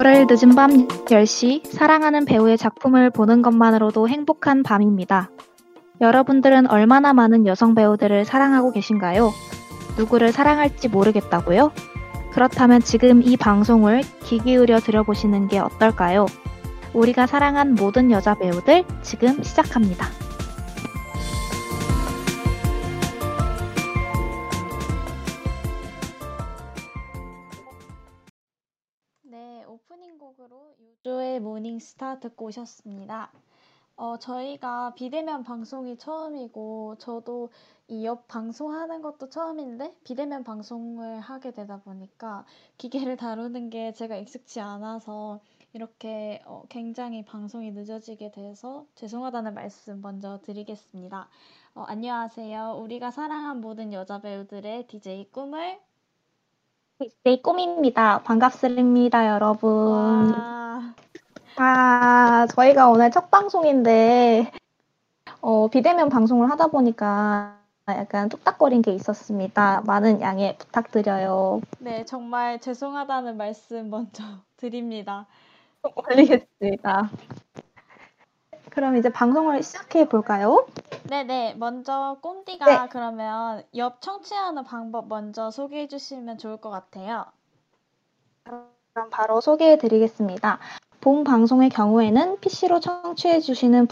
월요일 늦은 밤 10시 사랑하는 배우의 작품을 보는 것만으로도 행복한 밤입니다. 여러분들은 얼마나 많은 여성 배우들을 사랑하고 계신가요? 누구를 사랑할지 모르겠다고요? 그렇다면 지금 이 방송을 귀 기울여 들어보시는 게 어떨까요? 우리가 사랑한 모든 여자 배우들 지금 시작합니다. 듣고 오셨습니다. 어, 저희가 비대면 방송이 처음이고, 저도 이 옆 방송하는 것도 처음인데, 비대면 방송을 하게 되다 보니까 기계를 다루는 게 제가 익숙치 않아서 이렇게 어, 굉장히 방송이 늦어지게 돼서 죄송하다는 말씀 먼저 드리겠습니다. 어, 안녕하세요. 우리가 사랑한 모든 여자 배우들의 DJ 꿈을 네, 꿈입니다. 반갑습니다, 여러분. 와, 아, 저희가 오늘 첫 방송인데, 어, 비대면 방송을 하다 보니까 약간 뚝딱거린 게 있었습니다. 많은 양해 부탁드려요. 네, 정말 죄송하다는 말씀 먼저 드립니다. 올리겠습니다. 그럼 이제 방송을 시작해 볼까요? 네네, 먼저 꼼디가 네. 그러면 옆 청취하는 방법 먼저 소개해 주시면 좋을 것 같아요. 그럼 바로 소개해 드리겠습니다. 본 방송의 경우에는 PC로 청취해 주시는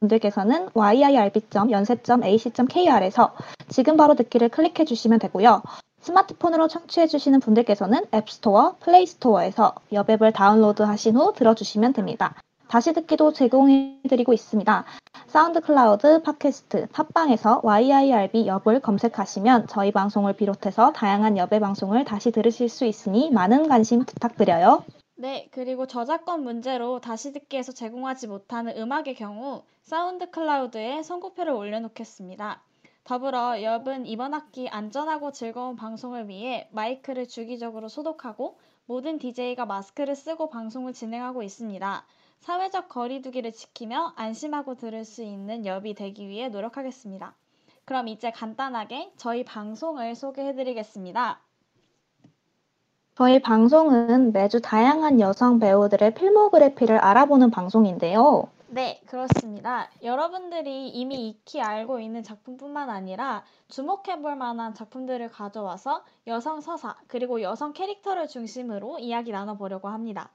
분들께서는 yirb.yonsei.ac.kr에서 지금 바로 듣기를 클릭해 주시면 되고요. 스마트폰으로 청취해 주시는 분들께서는 앱스토어, 플레이스토어에서 엽 앱을 다운로드 하신 후 들어주시면 됩니다. 다시 듣기도 제공해 드리고 있습니다. 사운드 클라우드, 팟캐스트, 팟빵에서 YIRB 엽을 검색하시면 저희 방송을 비롯해서 다양한 엽의 방송을 다시 들으실 수 있으니 많은 관심 부탁드려요. 네, 그리고 저작권 문제로 다시 듣기에서 제공하지 못하는 음악의 경우 사운드 클라우드에 선고표를 올려놓겠습니다. 더불어 엽은 이번 학기 안전하고 즐거운 방송을 위해 마이크를 주기적으로 소독하고 모든 DJ가 마스크를 쓰고 방송을 진행하고 있습니다. 사회적 거리두기를 지키며 안심하고 들을 수 있는 엽이 되기 위해 노력하겠습니다. 그럼 이제 간단하게 저희 방송을 소개해드리겠습니다. 저희 방송은 매주 다양한 여성 배우들의 필모그래피를 알아보는 방송인데요. 네, 그렇습니다. 여러분들이 이미 익히 알고 있는 작품뿐만 아니라 주목해볼 만한 작품들을 가져와서 여성 서사, 그리고 여성 캐릭터를 중심으로 이야기 나눠보려고 합니다.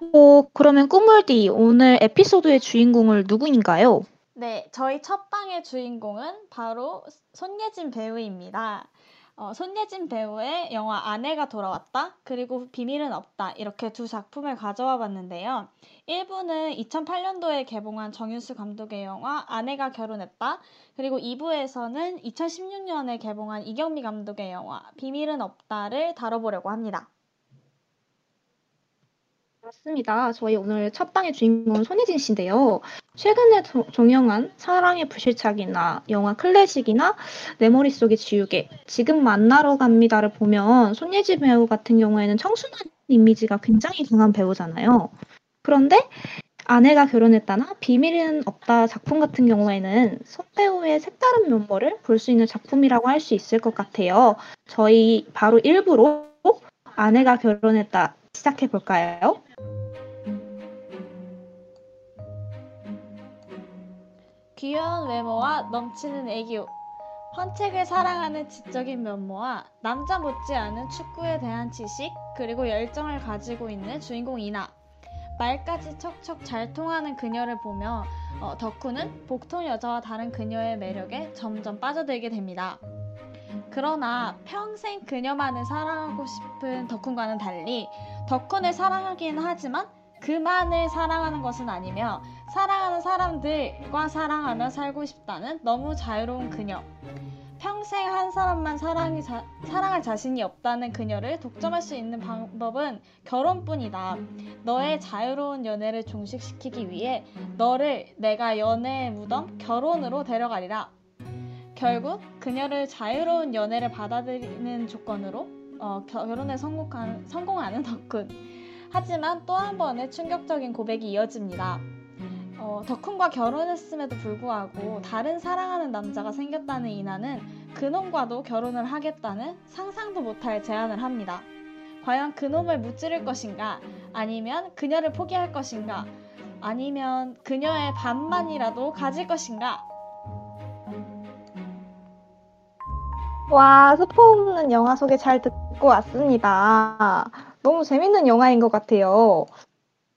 어, 그러면 꾸물디, 오늘 에피소드의 주인공을 누구인가요? 네, 저희 첫 방의 주인공은 바로 손예진 배우입니다. 어, 손예진 배우의 영화 아내가 돌아왔다, 그리고 비밀은 없다, 이렇게 두 작품을 가져와 봤는데요. 1부는 2008년도에 개봉한 정윤수 감독의 영화 아내가 결혼했다, 그리고 2부에서는 2016년에 개봉한 이경미 감독의 영화 비밀은 없다를 다뤄보려고 합니다. 맞습니다. 저희 오늘 첫 방의 주인공은 손예진 씨인데요. 최근에 조- 종영한 사랑의 불시착이나 영화 클래식이나 내 머릿속에 지우개, 지금 만나러 갑니다를 보면 손예진 배우 같은 경우에는 청순한 이미지가 굉장히 강한 배우잖아요. 그런데 아내가 결혼했다나 비밀은 없다 작품 같은 경우에는 손 배우의 색다른 면모를 볼 수 있는 작품이라고 할 수 있을 것 같아요. 저희 바로 1부로 아내가 결혼했다 시작해 볼까요? 귀여운 외모와 넘치는 애교, 헌책을 사랑하는 지적인 면모와 남자 못지않은 축구에 대한 지식, 그리고 열정을 가지고 있는 주인공 이나. 말까지 척척 잘 통하는 그녀를 보며 어, 덕후는 복통 여자와 다른 그녀의 매력에 점점 빠져들게 됩니다. 그러나 평생 그녀만을 사랑하고 싶은 덕훈과는 달리 덕훈을 사랑하긴 하지만 그만을 사랑하는 것은 아니며 사랑하는 사람들과 사랑하며 살고 싶다는 너무 자유로운 그녀. 평생 한 사람만 사랑이 자- 사랑할 자신이 없다는 그녀를 독점할 수 있는 방법은 결혼뿐이다. 너의 자유로운 연애를 종식시키기 위해 너를 내가 연애의 무덤 결혼으로 데려가리라. 결국 그녀를 자유로운 연애를 받아들이는 조건으로 어, 겨- 결혼에 성공한, 성공하는 덕훈. 하지만 또 한 번의 충격적인 고백이 이어집니다. 어, 덕훈과 결혼했음에도 불구하고 다른 사랑하는 남자가 생겼다는 이나는 그놈과도 결혼을 하겠다는 상상도 못할 제안을 합니다. 과연 그놈을 무찌를 것인가? 아니면 그녀를 포기할 것인가? 아니면 그녀의 반만이라도 가질 것인가? 와, 스포 없는 영화 소개 잘 듣고 왔습니다. 너무 재밌는 영화인 것 같아요.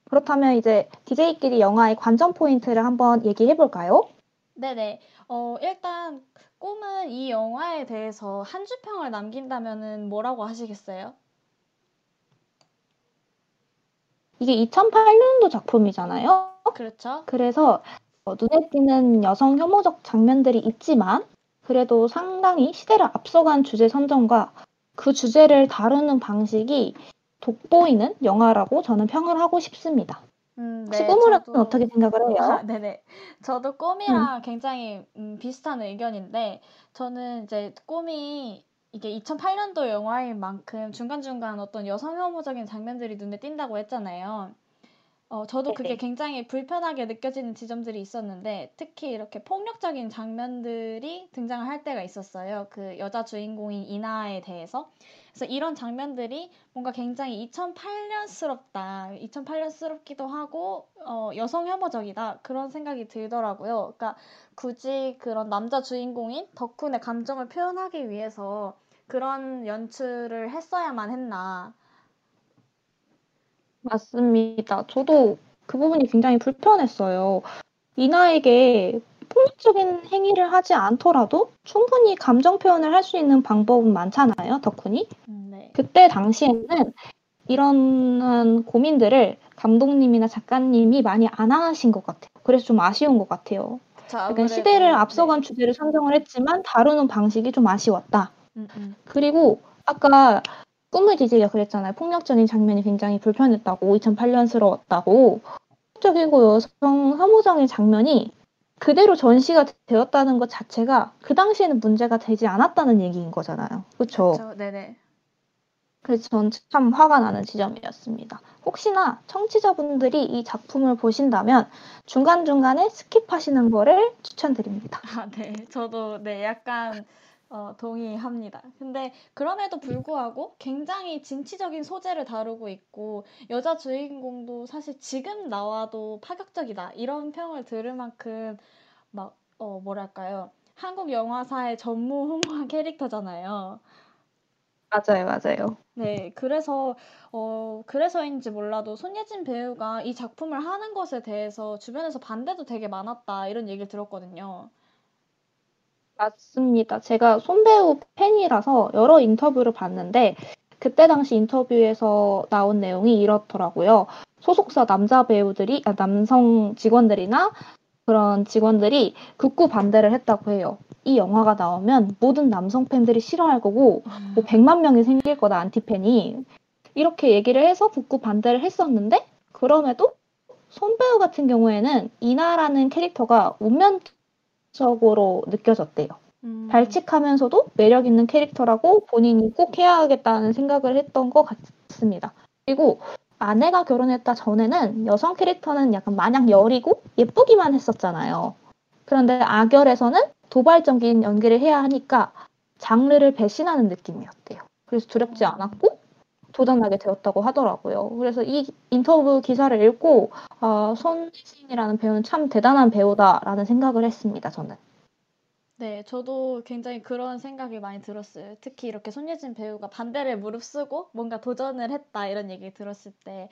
그렇다면 이제 DJ끼리 영화의 관전 포인트를 한번 얘기해 볼까요? 네네. 어, 일단 꿈은 이 영화에 대해서 한 주평을 남긴다면은 뭐라고 하시겠어요? 이게 2008년도 작품이잖아요. 그렇죠? 그래서 어, 눈에 띄는 여성 혐오적 장면들이 있지만 그래도 상당히 시대를 앞서간 주제 선정과 그 주제를 다루는 방식이 돋보이는 영화라고 저는 평을 하고 싶습니다. 음, 혹시 네, 꿈을 저도 어떻게 생각을 해요? 아, 네네. 저도 꿈이랑 굉장히 음, 비슷한 의견인데 저는 이제 꿈이 이게 2008년도 영화인 만큼 중간중간 어떤 여성 혐오적인 장면들이 눈에 띈다고 했잖아요. 어, 저도 그게. 굉장히 불편하게 느껴지는 지점들이 있었는데 특히 이렇게 폭력적인 장면들이 등장을 할 때가 있었어요. 그 여자 주인공인 이나에 대해서. 그래서 이런 장면들이 뭔가 굉장히 2008년스럽다. 2008년스럽기도 하고 어, 여성 혐오적이다. 그런 생각이 들더라고요. 그러니까 굳이 그런 남자 주인공인 덕훈의 감정을 표현하기 위해서 그런 연출을 했어야만 했나. 맞습니다. 저도 그 부분이 굉장히 불편했어요. 이나에게 폭력적인 행위를 하지 않더라도 충분히 감정 표현을 할 수 있는 방법은 많잖아요, 덕훈이. 음, 네. 그때 당시에는 이런 고민들을 감독님이나 작가님이 많이 안 하신 것 같아요. 그래서 좀 아쉬운 것 같아요. 자, 약간 아무래도 시대를 네. 앞서간 주제를 선정을 했지만 다루는 방식이 좀 아쉬웠다. 음, 음. 그리고 아까 꿈을 디제이가 그랬잖아요. 폭력적인 장면이 굉장히 불편했다고, 2008년스러웠다고. 폭력적이고 여성 혐오적인 장면이 그대로 전시가 되었다는 것 자체가 그 당시에는 문제가 되지 않았다는 얘기인 거잖아요. 그렇죠? 저, 네네. 그래서 전 참 화가 나는 지점이었습니다. 혹시나 청취자분들이 이 작품을 보신다면 중간중간에 스킵하시는 거를 추천드립니다. 아, 네. 저도 네, 약간 어, 동의합니다. 근데 그럼에도 불구하고 굉장히 진취적인 소재를 다루고 있고 여자 주인공도 사실 지금 나와도 파격적이다. 이런 평을 들을 만큼 막 어, 뭐랄까요? 한국 영화사의 전무후무한 캐릭터잖아요. 맞아요, 맞아요. 네, 그래서, 어, 그래서인지 몰라도 손예진 배우가 이 작품을 하는 것에 대해서 주변에서 반대도 되게 많았다, 이런 얘기를 들었거든요. 맞습니다. 제가 손배우 팬이라서 여러 인터뷰를 봤는데 그때 당시 인터뷰에서 나온 내용이 이렇더라고요. 소속사 남자 배우들이, 아, 남성 직원들이나 그런 직원들이 극구 반대를 했다고 해요. 이 영화가 나오면 모든 남성 팬들이 싫어할 거고 뭐 100만 명이 생길 거다 안티 팬이 이렇게 얘기를 해서 극구 반대를 했었는데 그럼에도 손배우 같은 경우에는 이나라는 캐릭터가 운명 적으로 느껴졌대요. 음, 발칙하면서도 매력 있는 캐릭터라고 본인이 꼭 해야 하겠다는 생각을 했던 것 같습니다. 그리고 아내가 결혼했다 전에는 여성 캐릭터는 약간 마냥 여리고 예쁘기만 했었잖아요. 그런데 악열에서는 도발적인 연기를 해야 하니까 장르를 배신하는 느낌이었대요. 그래서 두렵지 않았고 도전하게 되었다고 하더라고요. 그래서 이 인터뷰 기사를 읽고 아, 손예진이라는 배우는 참 대단한 배우다라는 생각을 했습니다. 저는. 네, 저도 굉장히 그런 생각이 많이 들었어요. 특히 이렇게 손예진 배우가 반대를 무릅쓰고 뭔가 도전을 했다, 이런 얘기 들었을 때,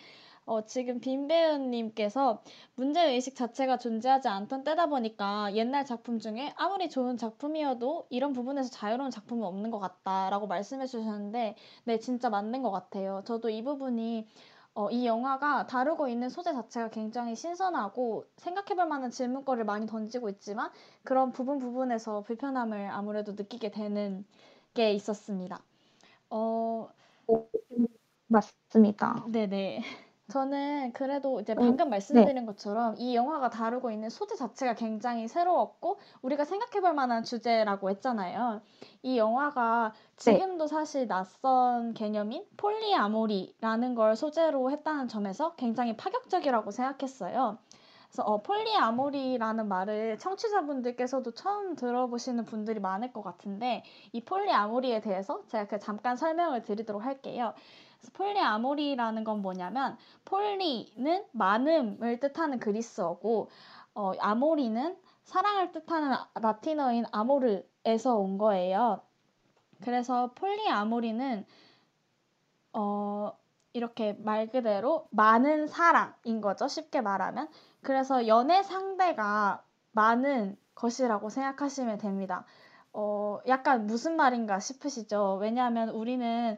어, 지금 빈 배우님께서 문제의식 자체가 존재하지 않던 때다 보니까 옛날 작품 중에 아무리 좋은 작품이어도 이런 부분에서 자유로운 작품은 없는 것 같다라고 말씀해 주셨는데, 네, 진짜 맞는 것 같아요. 저도 이 부분이 어, 이 영화가 다루고 있는 소재 자체가 굉장히 신선하고 생각해볼 만한 질문거리를 많이 던지고 있지만 그런 부분 부분에서 불편함을 아무래도 느끼게 되는 게 있었습니다. 어, 맞습니다. 네네. 저는 그래도 이제 음, 방금 네. 말씀드린 것처럼 이 영화가 다루고 있는 소재 자체가 굉장히 새로웠고 우리가 생각해볼 만한 주제라고 했잖아요. 이 영화가 네. 지금도 사실 낯선 개념인 폴리아모리라는 걸 소재로 했다는 점에서 굉장히 파격적이라고 생각했어요. 그래서 어, 폴리아모리라는 말을 청취자분들께서도 처음 들어보시는 분들이 많을 것 같은데 이 폴리아모리에 대해서 제가 그 잠깐 설명을 드리도록 할게요. 폴리아모리라는 건 뭐냐면 폴리는 많음을 뜻하는 그리스어고 어, 아모리는 사랑을 뜻하는 라틴어인 아모르에서 온 거예요. 그래서 폴리아모리는 어, 이렇게 말 그대로 많은 사랑인 거죠. 쉽게 말하면. 그래서 연애 상대가 많은 것이라고 생각하시면 됩니다. 어, 약간 무슨 말인가 싶으시죠? 왜냐하면 우리는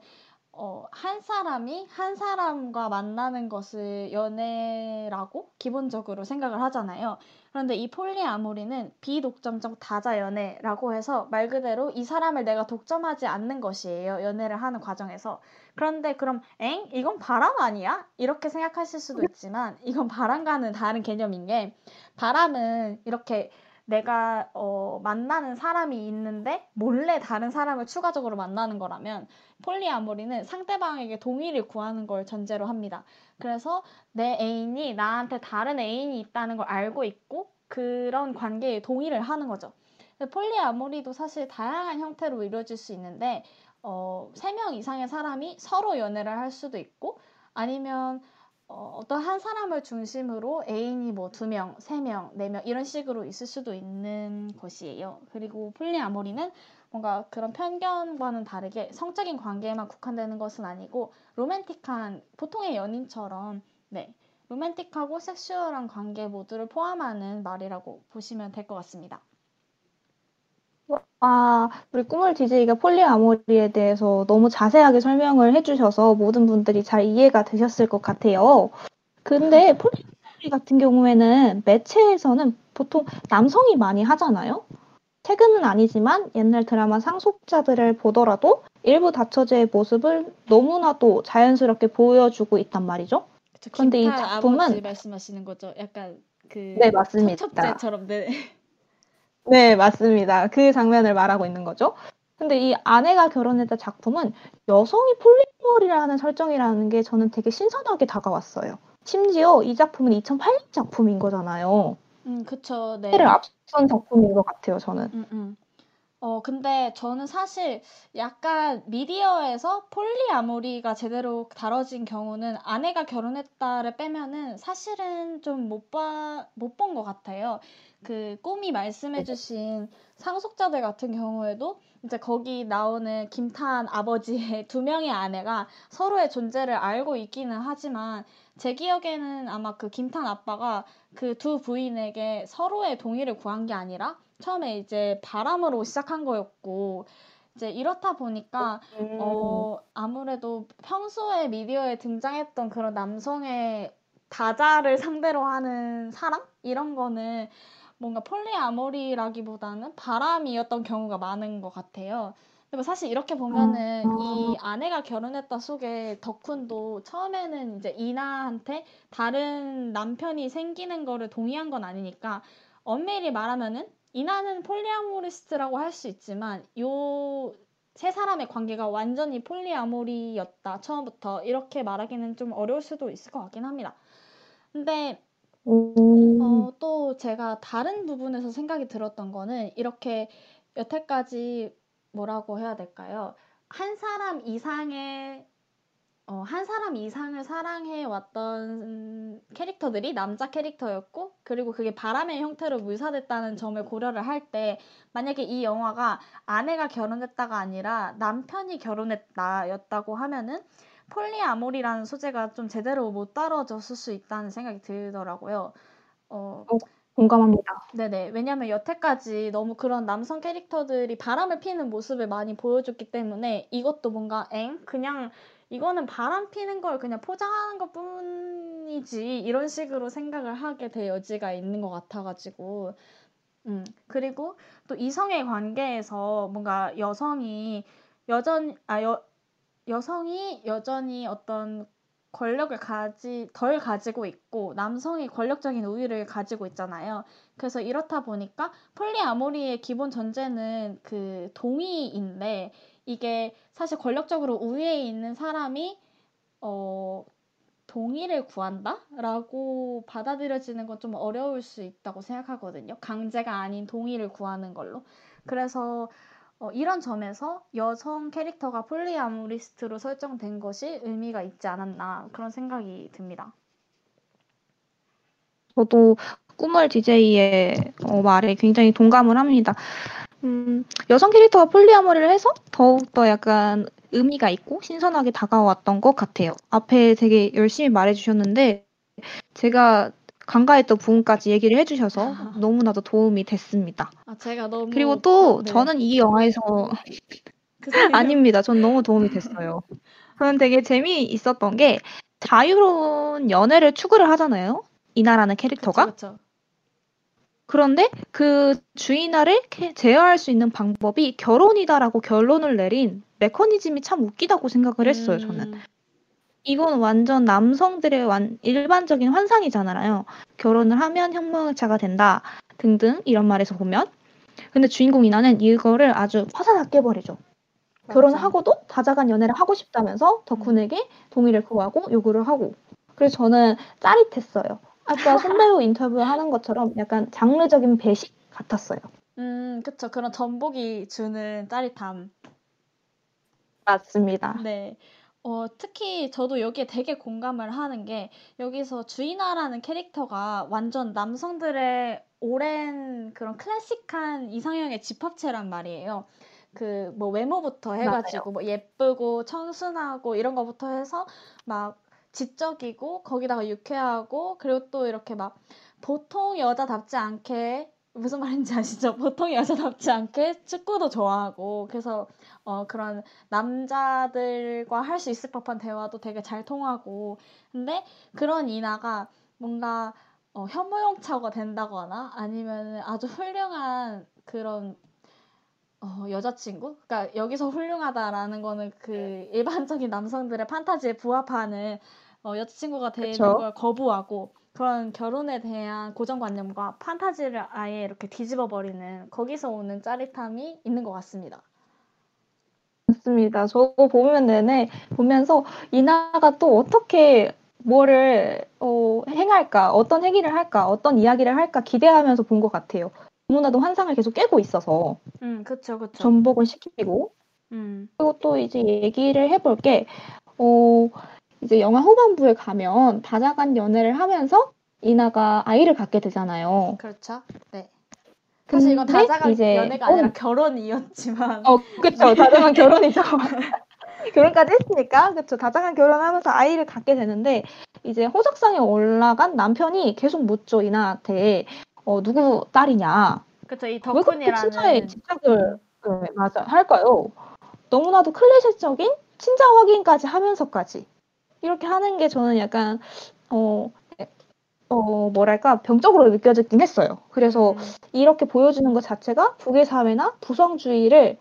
어, 한 사람이 한 사람과 만나는 것을 연애라고 기본적으로 생각을 하잖아요. 그런데 이 폴리아모리는 비독점적 다자 연애라고 해서 말 그대로 이 사람을 내가 독점하지 않는 것이에요. 연애를 하는 과정에서. 그런데 그럼 엥? 이건 바람 아니야? 이렇게 생각하실 수도 있지만 이건 바람과는 다른 개념인 게 바람은 이렇게 내가 어, 만나는 사람이 있는데 몰래 다른 사람을 추가적으로 만나는 거라면 폴리아모리는 상대방에게 동의를 구하는 걸 전제로 합니다. 그래서 내 애인이 나한테 다른 애인이 있다는 걸 알고 있고 그런 관계에 동의를 하는 거죠. 폴리아모리도 사실 다양한 형태로 이루어질 수 있는데 어, 3명 이상의 사람이 서로 연애를 할 수도 있고 아니면 어, 어떤 한 사람을 중심으로 애인이 뭐 두 명, 세 명, 네 명 이런 식으로 있을 수도 있는 것이에요. 그리고 폴리아모리는 뭔가 그런 편견과는 다르게 성적인 관계에만 국한되는 것은 아니고 로맨틱한 보통의 연인처럼 네 로맨틱하고 섹슈얼한 관계 모두를 포함하는 말이라고 보시면 될 것 같습니다. 아, 우리 꿈을 DJ가 폴리아모리에 대해서 너무 자세하게 설명을 해주셔서 모든 분들이 잘 이해가 되셨을 것 같아요. 근데 폴리아모리 같은 경우에는 매체에서는 보통 남성이 많이 하잖아요. 최근은 아니지만 옛날 드라마 상속자들을 보더라도 일부 다처제의 모습을 너무나도 자연스럽게 보여주고 있단 말이죠. 그런데 이 작품은 말씀하시는 거죠. 약간 그 네, 맞습니다. 첩제처럼 네. 네, 맞습니다. 그 장면을 말하고 있는 거죠. 근데 이 아내가 결혼했다 작품은 여성이 폴리머리라는 설정이라는 게 저는 되게 신선하게 다가왔어요. 심지어 이 작품은 2008년 작품인 거잖아요. 음, 그쵸. 네. 를 앞선 작품인 것 같아요, 저는. 음, 음. 어, 근데 저는 사실 약간 미디어에서 폴리아모리가 제대로 다뤄진 경우는 아내가 결혼했다를 빼면은 사실은 좀 못 봐, 못 본 것 같아요. 그 꿈이 말씀해주신 상속자들 같은 경우에도 이제 거기 나오는 김탄 아버지의 두 명의 아내가 서로의 존재를 알고 있기는 하지만 제 기억에는 아마 그 김탄 아빠가 그 두 부인에게 서로의 동의를 구한 게 아니라 처음에 이제 바람으로 시작한 거였고 이제 이렇다 보니까 음. 어 아무래도 평소에 미디어에 등장했던 그런 남성의 다자를 상대로 하는 사랑 이런 거는 뭔가 폴리아모리라기보다는 바람이었던 경우가 많은 것 같아요. 근데 뭐 사실 이렇게 보면은 아. 이 아내가 결혼했다 속에 덕훈도 처음에는 이제 이나한테 다른 남편이 생기는 거를 동의한 건 아니니까 엄밀히 말하면은 이나는 폴리아모리스트라고 할 수 있지만 요 세 사람의 관계가 완전히 폴리아모리였다 처음부터 이렇게 말하기는 좀 어려울 수도 있을 것 같긴 합니다. 근데 어, 또 제가 다른 부분에서 생각이 들었던 거는 이렇게 여태까지 뭐라고 해야 될까요? 한 사람 이상의 어, 한 사람 이상을 사랑해 왔던 캐릭터들이 남자 캐릭터였고 그리고 그게 바람의 형태로 묘사됐다는 점을 고려를 할 때 만약에 이 영화가 아내가 결혼했다가 아니라 남편이 결혼했다였다고 하면은 폴리아모리라는 소재가 좀 제대로 못 다뤄졌을 수 있다는 생각이 들더라고요. 어, 어 공감합니다. 네네. 왜냐면 여태까지 너무 그런 남성 캐릭터들이 바람을 피는 모습을 많이 보여줬기 때문에 이것도 뭔가 엥? 그냥 이거는 바람 피는 걸 그냥 포장하는 것 뿐이지 이런 식으로 생각을 하게 될 여지가 있는 것 같아가지고 음 그리고 또 이성의 관계에서 뭔가 여성이 여전 아 여 여성이 여전히 어떤 권력을 가지 덜 가지고 있고 남성이 권력적인 우위를 가지고 있잖아요. 그래서 이렇다 보니까 폴리아모리의 기본 전제는 그 동의인데 이게 사실 권력적으로 우위에 있는 사람이 어 동의를 구한다라고 받아들여지는 건 좀 어려울 수 있다고 생각하거든요. 강제가 아닌 동의를 구하는 걸로. 그래서 어, 이런 점에서 여성 캐릭터가 폴리아모리스트로 설정된 것이 의미가 있지 않았나 그런 생각이 듭니다. 저도 꿈을 DJ의 어, 말에 굉장히 동감을 합니다. 음, 여성 캐릭터가 폴리아모리를 해서 더욱더 약간 의미가 있고 신선하게 다가왔던 것 같아요. 앞에 되게 열심히 말해주셨는데 제가 간과했던 부분까지 얘기를 해주셔서 너무나도 도움이 됐습니다. 아, 제가 너무 그리고 또 네. 저는 이 영화에서 그 아닙니다. 전 너무 도움이 됐어요. 저는 되게 재미 있었던 게 자유로운 연애를 추구를 하잖아요. 이나라는 캐릭터가. 그쵸, 그쵸. 그런데 그 주인아를 캐- 제어할 수 있는 방법이 결혼이다라고 결론을 내린 메커니즘이 참 웃기다고 생각을 했어요, 저는. 음, 이건 완전 남성들의 완, 일반적인 환상이잖아요. 결혼을 하면 혁명자가 된다, 등등, 이런 말에서 보면. 근데 주인공 이나는 이거를 아주 화사하게 깨버리죠. 결혼을 맞죠. 하고도 다자간 연애를 하고 싶다면서 덕훈에게 동의를 구하고 요구를 하고. 그래서 저는 짜릿했어요. 아까 손배우 인터뷰 하는 것처럼 약간 장르적인 배식 같았어요. 음, 그쵸. 그런 전복이 주는 짜릿함. 맞습니다. 네. 어, 특히 저도 여기에 되게 공감을 하는 게 여기서 주인아라는 캐릭터가 완전 남성들의 오랜 그런 클래식한 이상형의 집합체란 말이에요. 그 뭐 외모부터 해가지고 뭐 예쁘고 청순하고 이런 거부터 해서 막 지적이고 거기다가 유쾌하고 그리고 또 이렇게 막 보통 여자답지 않게 무슨 말인지 아시죠? 보통 여자답지 않게 축구도 좋아하고 그래서 어 그런 남자들과 할 수 있을 법한 대화도 되게 잘 통하고 근데 그런 이나가 뭔가 어, 혐오용차가 된다거나 아니면 아주 훌륭한 그런 어, 여자친구? 그러니까 여기서 훌륭하다라는 거는 그 일반적인 남성들의 판타지에 부합하는 어, 여자친구가 되는 그쵸. 걸 거부하고 그런 결혼에 대한 고정관념과 판타지를 아예 이렇게 뒤집어 버리는 거기서 오는 짜릿함이 있는 것 같습니다. 맞습니다. 저도 보면 내내 보면서 이나가 또 어떻게 뭐를 어, 행할까, 어떤 행위를 할까, 어떤 이야기를 할까 기대하면서 본 것 같아요. 너무나도 환상을 계속 깨고 있어서 음, 그쵸, 그쵸. 전복을 시키고 음, 그리고 또 이제 얘기를 해볼 게 어, 이제 영화 후반부에 가면 다자간 연애를 하면서 이나가 아이를 갖게 되잖아요. 그렇죠. 네. 사실 이건 다자간 이제 연애가 아니라 결혼이었지만 어, 그쵸. 다자간 결혼이죠. 결혼까지 했으니까, 그쵸. 다자간 결혼하면서 아이를 갖게 되는데, 이제 호적상에 올라간 남편이 계속 묻죠, 이나한테. 어, 누구 딸이냐. 그쵸, 이왜 그렇게 친자에 덕분이라는 집착을, 네, 맞아, 할까요? 너무나도 클리셰적인 친자 확인까지 하면서까지. 이렇게 하는 게 저는 약간, 어, 어, 뭐랄까, 병적으로 느껴지긴 했어요. 그래서 음, 이렇게 보여주는 것 자체가 북의 사회나 부성주의를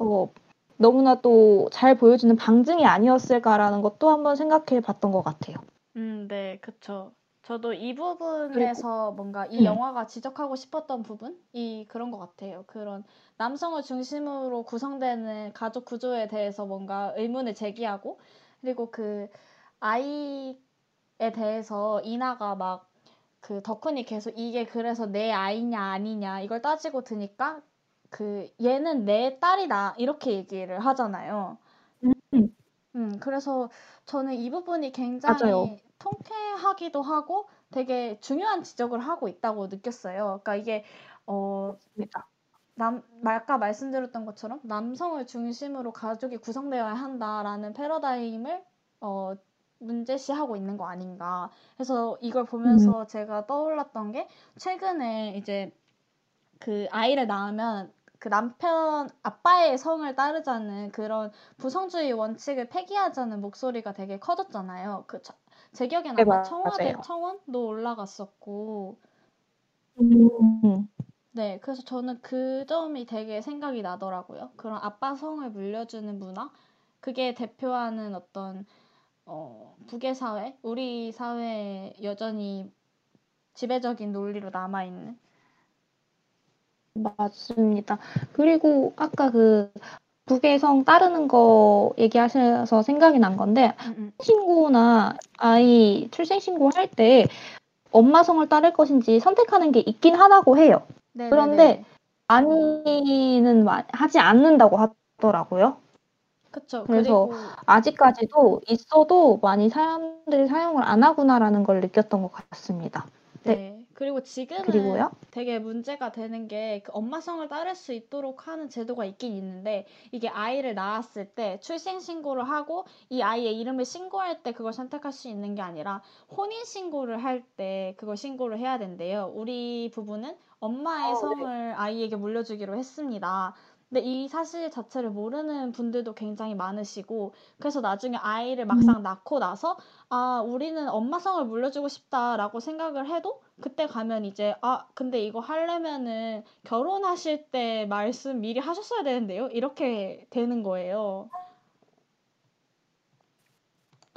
어, 너무나도 잘 보여주는 방증이 아니었을까라는 것도 한번 생각해 봤던 것 같아요. 음, 네, 그쵸. 저도 이 부분에서 뭔가 이 음. 영화가 지적하고 싶었던 부분이 그런 것 같아요. 그런 남성을 중심으로 구성되는 가족 구조에 대해서 뭔가 의문을 제기하고, 그리고 그 아이에 대해서 이나가 막 그 덕훈이 계속 이게 그래서 내 아이냐 아니냐 이걸 따지고 드니까 그 얘는 내 딸이다 이렇게 얘기를 하잖아요. 음. 음, 그래서 저는 이 부분이 굉장히 맞아요. 통쾌하기도 하고 되게 중요한 지적을 하고 있다고 느꼈어요. 그러니까 이게 어. 남, 아까 말씀드렸던 것처럼 남성을 중심으로 가족이 구성되어야 한다라는 패러다임을 어, 문제시하고 있는 거 아닌가. 그래서 이걸 보면서 제가 떠올랐던 게 최근에 이제 그 아이를 낳으면 그 남편 아빠의 성을 따르자는 그런 부성주의 원칙을 폐기하자는 목소리가 되게 커졌잖아요. 그 제 기억에는 네, 아마 맞아요. 청와대 청원도 올라갔었고 음. 네, 그래서 저는 그 점이 되게 생각이 나더라고요. 그런 아빠 성을 물려주는 문화? 그게 대표하는 어떤, 어, 북의 사회? 우리 사회에 여전히 지배적인 논리로 남아있는. 맞습니다. 그리고 아까 그 부계성 따르는 거 얘기하셔서 생각이 난 건데 음, 음. 신고나 아이 출생 신고 할 때 엄마 성을 따를 것인지 선택하는 게 있긴 하다고 해요. 네, 그런데 네, 네. 많이는 마- 하지 않는다고 하더라고요. 그쵸. 그래서 그리고 아직까지도 있어도 많이 사람들이 사용을 안 하구나라는 걸 느꼈던 것 같습니다. 네. 네. 그리고 지금은 그리고요. 되게 문제가 되는 게 그 엄마성을 따를 수 있도록 하는 제도가 있긴 있는데 이게 아이를 낳았을 때 출생 신고를 하고 이 아이의 이름을 신고할 때 그걸 선택할 수 있는 게 아니라 혼인 신고를 할 때 그걸 신고를 해야 된대요. 우리 부부는 엄마의 어, 네. 성을 아이에게 물려주기로 했습니다. 근데 이 사실 자체를 모르는 분들도 굉장히 많으시고 그래서 나중에 아이를 막상 낳고 나서 아 우리는 엄마 성을 물려주고 싶다라고 생각을 해도 그때 가면 이제 아 근데 이거 하려면은 결혼하실 때 말씀 미리 하셨어야 되는데요 이렇게 되는 거예요.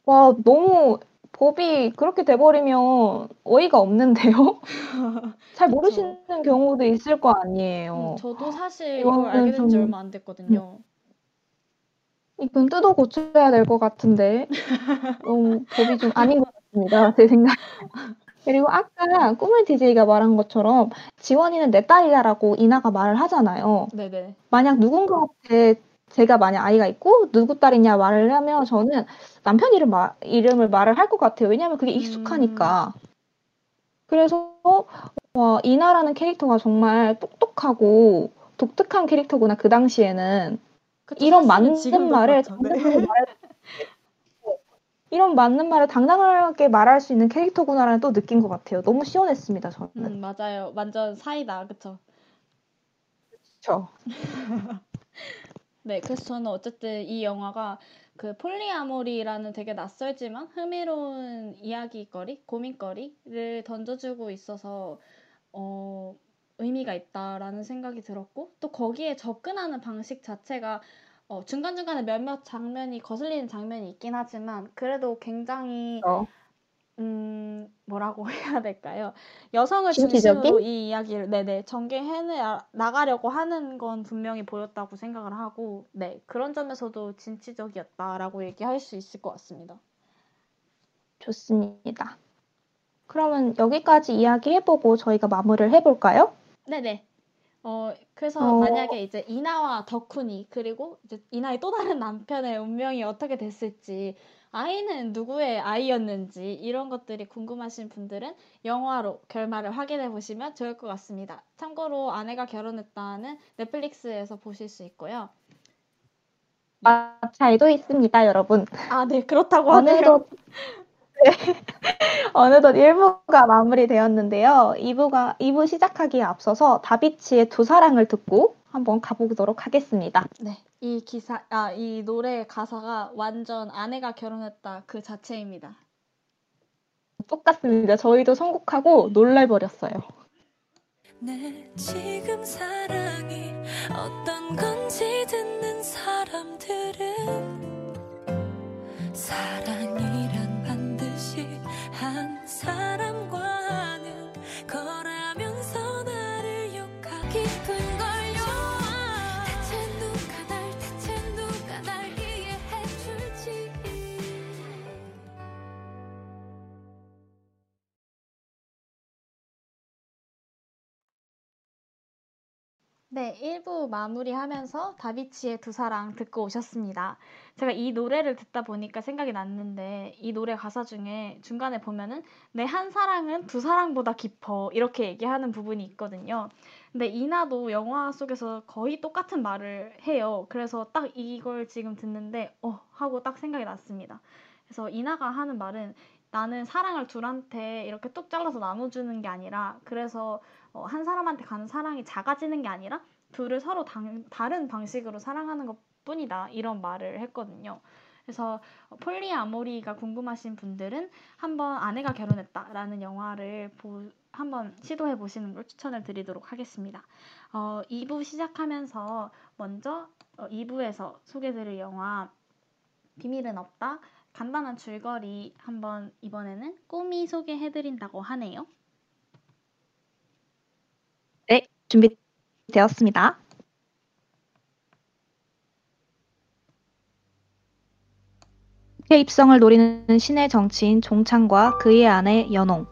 와, 너무 법이 그렇게 돼버리면 어이가 없는데요? 잘. 모르시는 경우도 있을 거 음, 아니에요. 저도 사실 이걸 알게 된지 좀, 얼마 안 됐거든요. 이건 뜯어 고쳐야 될 것 같은데. 너무 법이 좀 아닌 것 같습니다. 제 생각. 그리고 아까 꿈을 DJ가 말한 것처럼 지원이는 내 딸이다라고 이나가 말을 하잖아요. 네네. 만약 누군가한테 제가 만약 아이가 있고 누구 딸이냐 말을 하면 저는 남편 이름 마, 이름을 말을 할 것 같아요. 왜냐하면 그게 음, 익숙하니까. 그래서 와, 이나라는 캐릭터가 정말 똑똑하고 독특한 캐릭터구나 그 당시에는 그쵸. 이런 맞는 말을 그렇죠. 네. 당당하게 말 이런 맞는 말을 당당하게 말할 수 있는 캐릭터구나라는 또 느낀 것 같아요. 너무 시원했습니다, 저는. 음, 맞아요. 완전 사이다. 그쵸. 그렇죠. 네, 그래서 저는 어쨌든 이 영화가 그 폴리아모리라는 되게 낯설지만 흥미로운 이야기거리, 고민거리를 던져주고 있어서 어, 의미가 있다라는 생각이 들었고 또 거기에 접근하는 방식 자체가 어, 중간중간에 몇몇 장면이 거슬리는 장면이 있긴 하지만 그래도 굉장히 그렇죠. 음, 뭐라고 해야 될까요? 여성을 신기적인? 중심으로 이 이야기를 네네 전개해 나가려고 하는 건 분명히 보였다고 생각을 하고 네 그런 점에서도 진취적이었다라고 얘기할 수 있을 것 같습니다. 좋습니다. 그러면 여기까지 이야기해보고 저희가 마무리를 해볼까요? 네네. 어 그래서 어, 만약에 이제 이나와 덕훈이 그리고 이제 이나의 또 다른 남편의 운명이 어떻게 됐을지 아이는 누구의 아이였는지 이런 것들이 궁금하신 분들은 영화로 결말을 확인해 보시면 좋을 것 같습니다. 참고로 아내가 결혼했다는 넷플릭스에서 보실 수 있고요. 마차에도 있습니다, 여러분. 아, 네, 그렇다고 하네요. 네. 어느덧 1부가 마무리되었는데요. 2부가, 2부 시작하기에 앞서서 다비치의 두 사랑을 듣고 한번 가보도록 하겠습니다. 네, 이 기사, 아, 이 노래 가사가 완전 아내가 결혼했다 그 자체입니다. 똑같습니다. 저희도 선곡하고 놀랄버렸어요. 내 지금 사랑이 어떤 건지 듣는 사람들은 반드시 한 네, 1부 마무리하면서 다비치의 두 사랑 듣고 오셨습니다. 제가 이 노래를 듣다 보니까 생각이 났는데 이 노래 가사 중에 중간에 보면은 내 한 사랑은 두 사랑보다 깊어 이렇게 얘기하는 부분이 있거든요. 근데 이나도 영화 속에서 거의 똑같은 말을 해요. 그래서 딱 이걸 지금 듣는데 어 하고 딱 생각이 났습니다. 그래서 이나가 하는 말은 나는 사랑을 둘한테 이렇게 뚝 잘라서 나눠주는 게 아니라 그래서 어, 한 사람한테 가는 사랑이 작아지는 게 아니라 둘을 서로 당, 다른 방식으로 사랑하는 것 뿐이다. 이런 말을 했거든요. 그래서 어, 폴리아모리가 궁금하신 분들은 한번 아내가 결혼했다라는 영화를 보, 한번 시도해 보시는 걸 추천을 드리도록 하겠습니다. 어, 2부 시작하면서 먼저 어, 2부에서 소개드릴 영화 비밀은 없다. 간단한 줄거리 한번 이번에는 꿈이 소개해드린다고 하네요. 준비되었습니다. 국회 입성을 노리는 신의 정치인 종창과 그의 아내 연홍.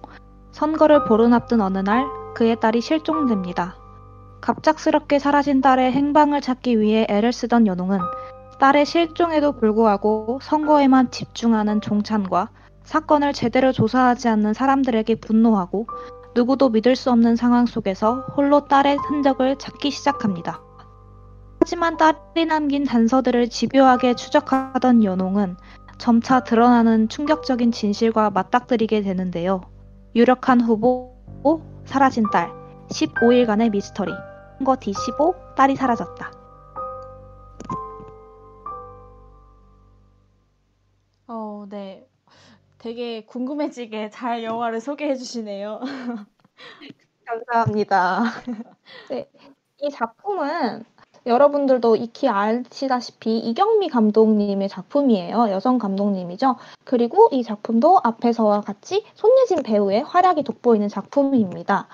선거를 보름 앞둔 어느 날 그의 딸이 실종됩니다. 갑작스럽게 사라진 딸의 행방을 찾기 위해 애를 쓰던 연홍은 딸의 실종에도 불구하고 선거에만 집중하는 종찬과 사건을 제대로 조사하지 않는 사람들에게 분노하고 누구도 믿을 수 없는 상황 속에서 홀로 딸의 흔적을 찾기 시작합니다. 하지만 딸이 남긴 단서들을 집요하게 추적하던 연홍은 점차 드러나는 충격적인 진실과 맞닥뜨리게 되는데요. 유력한 후보, 사라진 딸, 15일간의 미스터리, 선거 D15, 딸이 사라졌다. 어, 네. 되게 궁금해지게 잘 영화를 소개해 주시네요. 감사합니다. 네, 이 작품은 여러분들도 익히 아시다시피 이경미 감독님의 작품이에요. 여성 감독님이죠. 그리고 이 작품도 앞에서와 같이 손예진 배우의 활약이 돋보이는 작품입니다.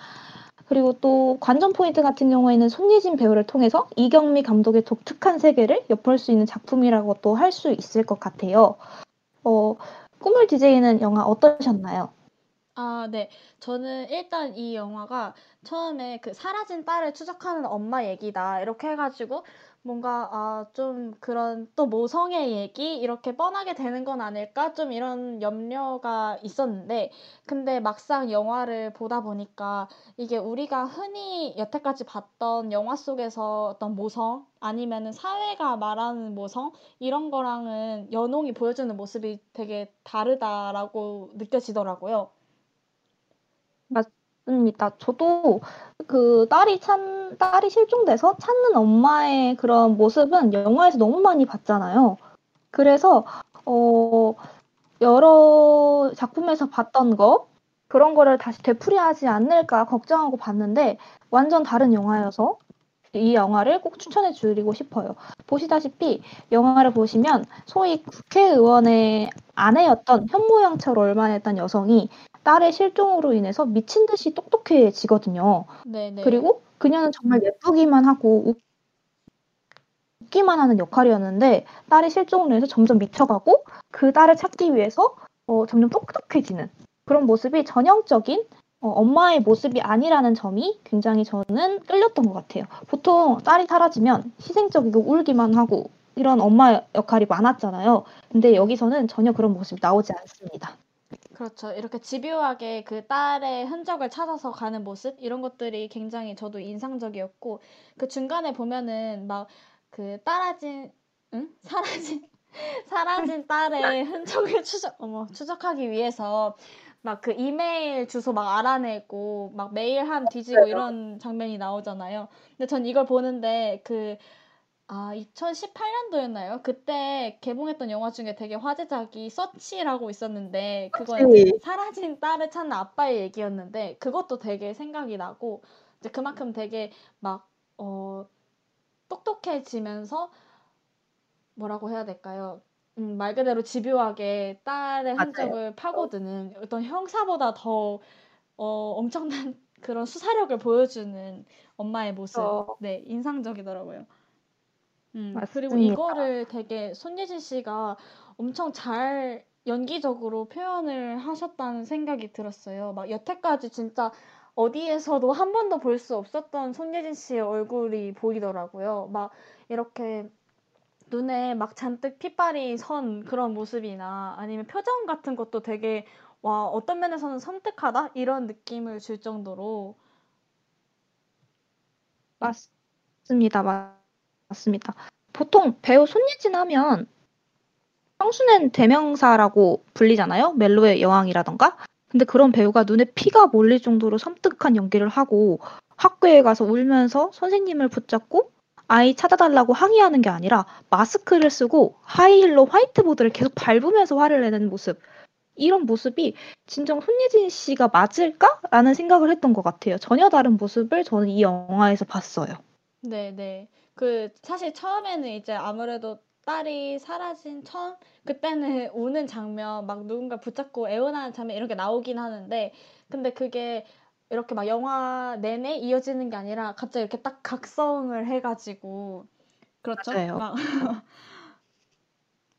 그리고 또 관전 포인트 같은 경우에는 손예진 배우를 통해서 이경미 감독의 독특한 세계를 엿볼 수 있는 작품이라고 또 할 수 있을 것 같아요. 어, 꿈을 DJ는 영화 어떠셨나요? 아, 네. 저는 일단 이 영화가 처음에 그 사라진 딸을 추적하는 엄마 얘기다. 이렇게 해가지고 뭔가 아, 좀 그런 또 모성의 얘기 이렇게 뻔하게 되는 건 아닐까? 좀 이런 염려가 있었는데 근데 막상 영화를 보다 보니까 이게 우리가 흔히 여태까지 봤던 영화 속에서 어떤 모성 아니면은 사회가 말하는 모성 이런 거랑은 연홍이 보여주는 모습이 되게 다르다라고 느껴지더라고요. 맞습니다. 저도 그 딸이 찬 딸이 실종돼서 찾는 엄마의 그런 모습은 영화에서 너무 많이 봤잖아요. 그래서 어 여러 작품에서 봤던 거 그런 거를 다시 되풀이하지 않을까 걱정하고 봤는데 완전 다른 영화여서 이 영화를 꼭 추천해 드리고 싶어요. 보시다시피 영화를 보시면 소위 국회의원의 아내였던 현모양처 얼마했던 여성이 딸의 실종으로 인해서 미친 듯이 똑똑해지거든요. 네네. 그리고 그녀는 정말 예쁘기만 하고 웃기만 하는 역할이었는데 딸이 실종으로 인해서 점점 미쳐가고 그 딸을 찾기 위해서 어, 점점 똑똑해지는 그런 모습이 전형적인 어, 엄마의 모습이 아니라는 점이 굉장히 저는 끌렸던 것 같아요. 보통 딸이 사라지면 희생적이고 울기만 하고 이런 엄마 역할이 많았잖아요. 근데 여기서는 전혀 그런 모습이 나오지 않습니다. 그렇죠. 이렇게 집요하게 그 딸의 흔적을 찾아서 가는 모습 이런 것들이 굉장히 저도 인상적이었고 그 중간에 보면은 막 그 따라진 응? 사라진 사라진 딸의 흔적을 추적 어머 추적하기 위해서 막 그 이메일 주소 막 알아내고 막 메일함 뒤지고 이런 장면이 나오잖아요. 근데 전 이걸 보는데 그 아, 2018년도였나요? 그때 개봉했던 영화 중에 되게 화제작이 서치라고 있었는데 그건 이제 서치. 사라진 딸을 찾는 아빠의 얘기였는데 그것도 되게 생각이 나고 이제 그만큼 되게 막 어, 똑똑해지면서 뭐라고 해야 될까요? 음, 말 그대로 집요하게 딸의 맞아요. 흔적을 파고드는 어떤 형사보다 더 어, 엄청난 그런 수사력을 보여주는 엄마의 모습. 어, 네, 인상적이더라고요. 음, 그리고 맞습니다. 이거를 되게 손예진 씨가 엄청 잘 연기적으로 표현을 하셨다는 생각이 들었어요. 막 여태까지 진짜 어디에서도 한 번도 볼 수 없었던 손예진 씨의 얼굴이 보이더라고요. 막 이렇게 눈에 막 잔뜩 핏발이 선 그런 모습이나 아니면 표정 같은 것도 되게 와, 어떤 면에서는 섬뜩하다? 이런 느낌을 줄 정도로 맞습니다. 맞- 맞습니다. 보통 배우 손예진 하면 청순한 대명사라고 불리잖아요. 멜로의 여왕이라던가. 근데 그런 배우가 눈에 피가 몰릴 정도로 섬뜩한 연기를 하고 학교에 가서 울면서 선생님을 붙잡고 아이 찾아달라고 항의하는 게 아니라 마스크를 쓰고 하이힐로 화이트보드를 계속 밟으면서 화를 내는 모습. 이런 모습이 진정 손예진 씨가 맞을까라는 생각을 했던 것 같아요. 전혀 다른 모습을 저는 이 영화에서 봤어요. 네, 네. 그 사실 처음에는 이제 아무래도 딸이 사라진 처음 그때는 우는 장면 막 누군가 붙잡고 애원하는 장면 이런 게 나오긴 하는데 근데 그게 이렇게 막 영화 내내 이어지는 게 아니라 갑자기 이렇게 딱 각성을 해 가지고 그렇죠? 맞아요. 막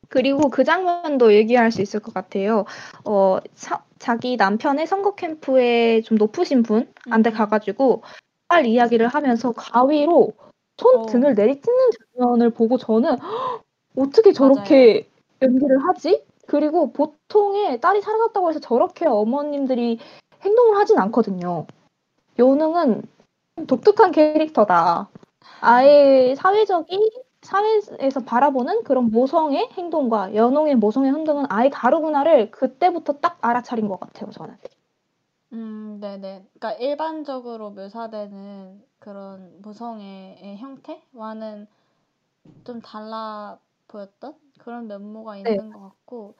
그리고 그 장면도 얘기할 수 있을 것 같아요. 어, 사- 자기 남편의 선거 캠프에 좀 높으신 분한테 음. 가가지고 빨 이야기를 하면서 가위로 손 어. 등을 내리찢는 장면을 보고 저는 "헉, 어떻게 저렇게 연기를 하지? 그리고 보통의 딸이 사라졌다고 해서 저렇게 어머님들이 행동을 하진 않거든요. 요능은 독특한 캐릭터다. 아예 사회적인 사회에서 바라보는 그런 모성의 행동과 연홍의 모성의 행동은 아예 다르구나를 그때부터 딱 알아차린 것 같아요, 저는. 음, 네네. 그러니까 일반적으로 묘사되는 그런 무성애의 형태와는 좀 달라 보였던 그런 면모가 네. 있는 것 같고,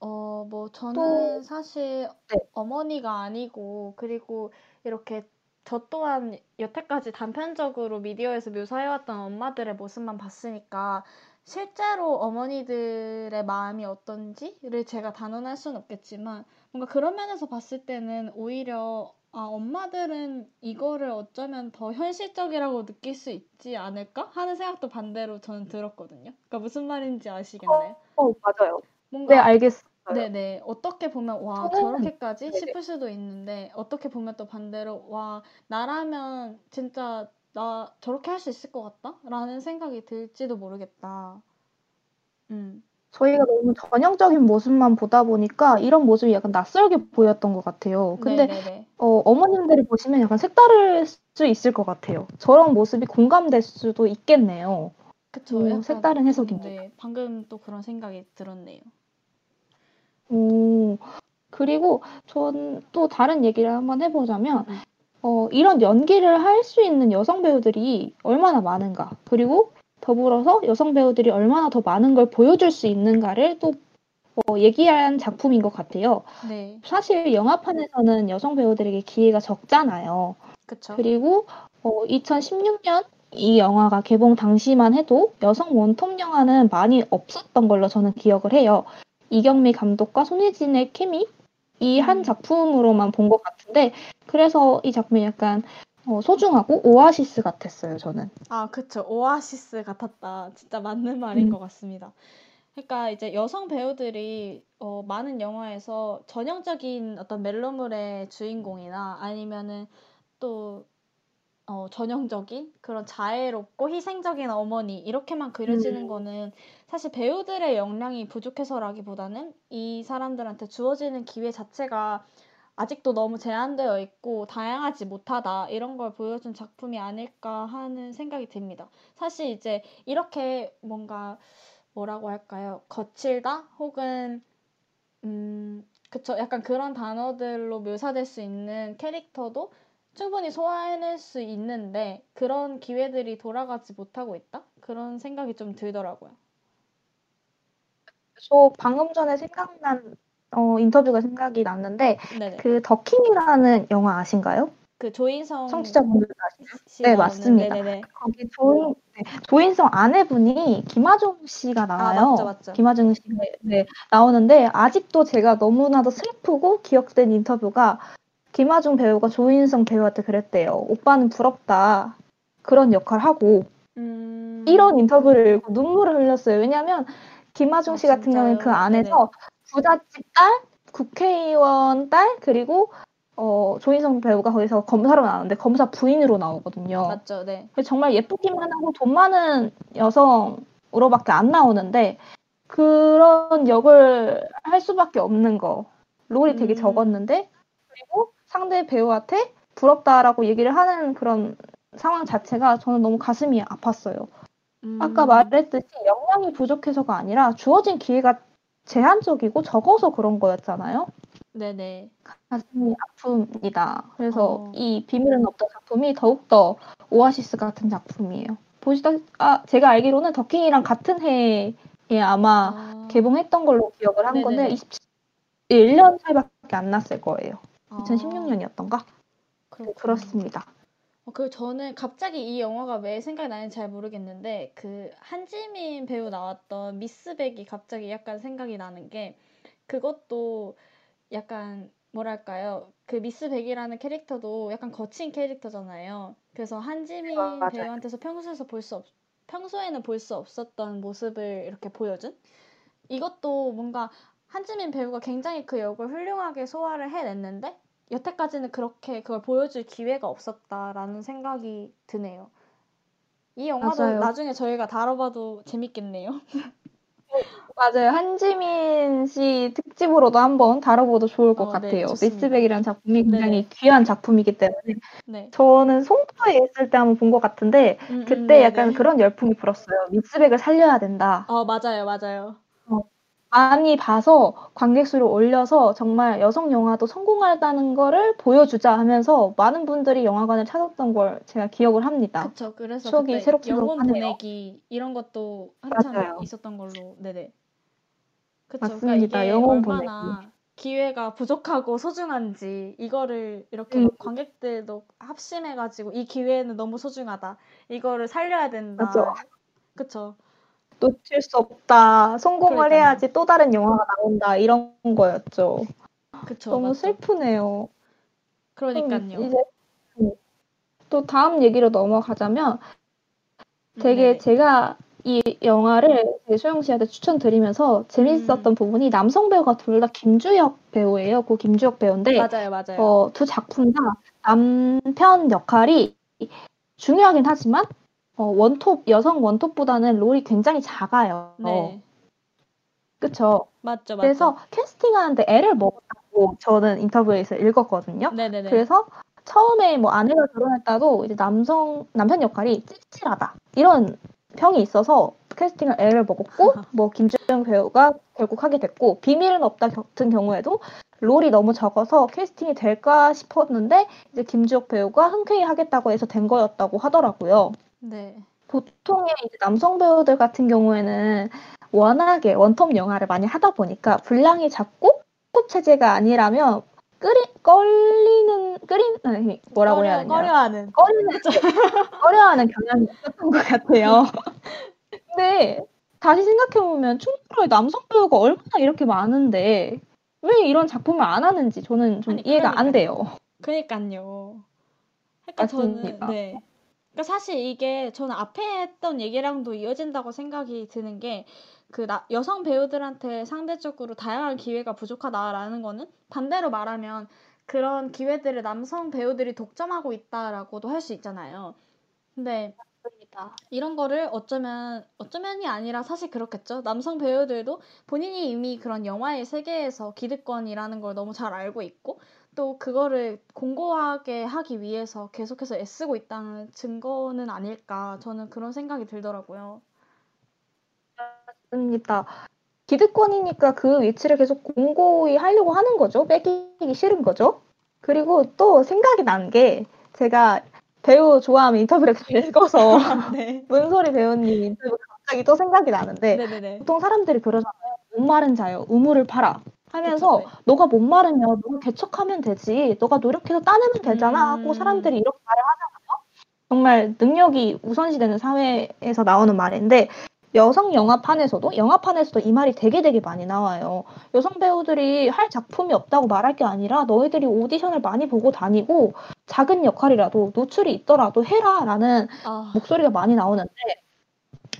어, 뭐 저는 사실 네. 어머니가 아니고, 그리고 이렇게 저 또한 여태까지 단편적으로 미디어에서 묘사해왔던 엄마들의 모습만 봤으니까 실제로 어머니들의 마음이 어떤지를 제가 단언할 수는 없겠지만 뭔가 그런 면에서 봤을 때는 오히려 아, 엄마들은 이거를 어쩌면 더 현실적이라고 느낄 수 있지 않을까 하는 생각도 반대로 저는 들었거든요. 그러니까 무슨 말인지 아시겠나요? 어, 맞아요. 뭔가 네, 알겠어요. 네네. 어떻게 보면, 와, 저는- 저렇게까지 네네. 싶을 수도 있는데, 어떻게 보면 또 반대로, 와, 나라면 진짜 나 저렇게 할 수 있을 것 같다? 라는 생각이 들지도 모르겠다. 음, 저희가 너무 전형적인 모습만 보다 보니까 이런 모습이 약간 낯설게 보였던 것 같아요. 근데 네네네. 어, 어머님들이 보시면 약간 색다를 수 있을 것 같아요. 저런 모습이 공감될 수도 있겠네요. 그쵸. 음, 색다른 해석입니다. 네, 방금 또 그런 생각이 들었네요. 오, 그리고 전 또 다른 얘기를 한번 해보자면, 음. 어, 이런 연기를 할 수 있는 여성 배우들이 얼마나 많은가, 그리고 더불어서 여성 배우들이 얼마나 더 많은 걸 보여줄 수 있는가를 또 어, 얘기한 작품인 것 같아요. 네, 사실 영화판에서는 여성 배우들에게 기회가 적잖아요. 그쵸. 그리고 어, 2016년 이 영화가 개봉 당시만 해도 여성 원톱 영화는 많이 없었던 걸로 저는 기억을 해요. 이경미 감독과 손예진의 케미 이한 음. 작품으로만 본 것 같은데 그래서 이 작품이 약간 어, 소중하고 오아시스 같았어요. 저는. 아, 그쵸. 오아시스 같았다. 진짜 맞는 말인 음. 것 같습니다. 그러니까 이제 여성 배우들이 어, 많은 영화에서 전형적인 어떤 멜로물의 주인공이나 아니면은 또 어, 전형적인 그런 자애롭고 희생적인 어머니 이렇게만 그려지는 음. 거는 사실 배우들의 역량이 부족해서라기보다는 이 사람들한테 주어지는 기회 자체가 아직도 너무 제한되어 있고 다양하지 못하다 이런 걸 보여준 작품이 아닐까 하는 생각이 듭니다. 사실 이제 이렇게 뭔가 뭐라고 할까요? 거칠다 혹은 음 그쵸 약간 그런 단어들로 묘사될 수 있는 캐릭터도 충분히 소화해낼 수 있는데 그런 기회들이 돌아가지 못하고 있다? 그런 생각이 좀 들더라고요. 저 방금 전에 생각난 어, 인터뷰가 생각이 났는데 네네. 그 더킹이라는 영화 아신가요? 그 조인성 청취자분들 아시나요? 씨 네, 맞습니다. 네네네. 거기 조인, 네, 조인성 아내분이 김하중 씨가 나와요. 맞죠, 맞죠. 김하중 씨가 네, 나오는데 아직도 제가 너무나도 슬프고 기억된 인터뷰가 김하중 배우가 조인성 배우한테 그랬대요. 오빠는 부럽다. 그런 역할 하고 음... 이런 인터뷰를 읽고 눈물을 흘렸어요. 왜냐하면 김하중 아, 씨 같은 경우는 그? 안에서 부잣집 딸, 국회의원 딸 그리고 어, 조인성 배우가 거기서 검사로 나오는데 검사 부인으로 나오거든요. 맞죠, 네. 정말 예쁘기만 하고 돈 많은 여성으로밖에 안 나오는데 그런 역을 할 수밖에 없는 거. 롤이 되게 음. 적었는데 그리고 상대 배우한테 부럽다라고 얘기를 하는 그런 상황 자체가 저는 너무 가슴이 아팠어요. 아까 음, 말했듯이 역량이 부족해서가 아니라 주어진 기회가 제한적이고 적어서 그런 거였잖아요. 네네. 가슴이 아픕니다. 그래서 어. 이 비밀은 없다 작품이 더욱더 오아시스 같은 작품이에요. 보시다 아 제가 알기로는 더킹이랑 같은 해에 아마 아, 개봉했던 걸로 기억을 한 건데 네네네. 27, 1년 차이밖에 안 났을 거예요. 아, 2016년이었던가? 그렇구나. 그렇습니다. 어, 그 저는 갑자기 이 영화가 왜 생각이 나는지 잘 모르겠는데 그 한지민 배우 나왔던 미스백이 갑자기 약간 생각이 나는 게 그것도 약간 뭐랄까요 그 미스백이라는 캐릭터도 약간 거친 캐릭터잖아요. 그래서 한지민 아. 배우한테서 평소에서 볼 수 없, 평소에는 볼 수 없었던 모습을 이렇게 보여준 이것도 뭔가 한지민 배우가 굉장히 그 역을 훌륭하게 소화를 해냈는데 여태까지는 그렇게 그걸 보여줄 기회가 없었다라는 생각이 드네요. 이 영화도 맞아요. 나중에 저희가 다뤄봐도 재밌겠네요. 맞아요. 한지민 씨 특집으로도 한번 다뤄봐도 좋을 것 어, 네, 같아요. 좋습니다. 미스백이라는 작품이 굉장히 네네. 귀한 작품이기 때문에 네. 저는 송파에 있을 때 한번 본 것 같은데 음, 음, 그때 네네. 약간 그런 열풍이 불었어요. 미스백을 살려야 된다. 어, 맞아요, 맞아요. 많이 봐서 관객 수를 올려서 정말 여성 영화도 성공하다는 거를 보여주자 하면서 많은 분들이 영화관을 찾았던 걸 제가 기억을 합니다. 그쵸. 그래서 추억이 새록새록 영혼. 보내기 이런 것도 한참 맞아요. 있었던 걸로. 네네. 그쵸. 맞습니다. 그러니까 영혼 얼마나 기회가 부족하고 소중한지 이거를 이렇게 음. 막 관객들도 합심해가지고 이 기회는 너무 소중하다. 이거를 살려야 된다. 그쵸. 놓칠 수 없다. 성공을 그러니까요. 해야지 또 다른 영화가 나온다. 이런 거였죠. 그쵸. 너무 맞죠. 슬프네요. 그러니까요. 이제 음, 또 다음 얘기로 넘어가자면 되게 네네. 제가 이 영화를 소영 씨한테 추천드리면서 재밌었던 음. 부분이 남성 배우가 둘 다 김주혁 배우예요. 고 김주혁 배우인데 맞아요, 맞아요. 어, 두 작품 다 남편 역할이 중요하긴 하지만 어, 원톱 여성 원톱보다는 롤이 굉장히 작아요. 네. 그쵸? 맞죠, 맞죠. 그래서 캐스팅하는데 애를 먹었다고 저는 인터뷰에서 읽었거든요. 네네네. 그래서 처음에 뭐 아내가 결혼했다도 이제 남성 남편 역할이 찌질하다 이런 평이 있어서 캐스팅을 애를 먹었고 뭐 김주영 배우가 결국 하게 됐고 비밀은 없다 같은 경우에도 롤이 너무 적어서 캐스팅이 될까 싶었는데 이제 김주혁 배우가 흔쾌히 하겠다고 해서 된 거였다고 하더라고요. 네. 보통의 남성 배우들 같은 경우에는 워낙에 원톱 영화를 많이 하다 보니까 분량이 작고 급 체제가 아니라면 끓이 걸리는 끓인 아니, 뭐라고 해야 꺼려, 되냐 꺼려하는. 꺼리는 꺼려하는 경향이 있었던 것 같아요. 근데 다시 생각해 보면 충분히 남성 배우가 얼마나 이렇게 많은데 왜 이런 작품을 안 하는지 저는 좀 아니, 이해가 안 그러니까요. 돼요. 그니까요. 그러니까 저는 맞습니다. 네. 그러니까 사실 이게 저는 앞에 했던 얘기랑도 이어진다고 생각이 드는 게 그 여성 배우들한테 상대적으로 다양한 기회가 부족하다라는 거는 반대로 말하면 그런 기회들을 남성 배우들이 독점하고 있다라고도 할 수 있잖아요. 근데 이런 거를 어쩌면 어쩌면이 아니라 사실 그렇겠죠. 남성 배우들도 본인이 이미 그런 영화의 세계에서 기득권이라는 걸 너무 잘 알고 있고 또 그거를 공고하게 하기 위해서 계속해서 애쓰고 있다는 증거는 아닐까 저는 그런 생각이 들더라고요. 맞습니다. 기득권이니까 그 위치를 계속 공고히 하려고 하는 거죠. 뺏기기 싫은 거죠. 그리고 또 생각이 난 게 제가 배우 좋아하면 인터뷰를 읽어서 네. 문소리 배우님 인터뷰 갑자기 또 생각이 나는데 네네네. 보통 사람들이 그러잖아요. 못 마른 자요. 우물을 팔아. 하면서 그쵸, 네. 너가 못 마르면 너가 개척하면 되지. 너가 노력해서 따내면 되잖아. 하고 음. 사람들이 이렇게 말을 하잖아요. 정말 능력이 우선시되는 사회에서 나오는 말인데 여성 영화판에서도 영화판에서도 이 말이 되게 되게 많이 나와요. 여성 배우들이 할 작품이 없다고 말할 게 아니라 너희들이 오디션을 많이 보고 다니고 작은 역할이라도 노출이 있더라도 해라라는 아, 목소리가 많이 나오는데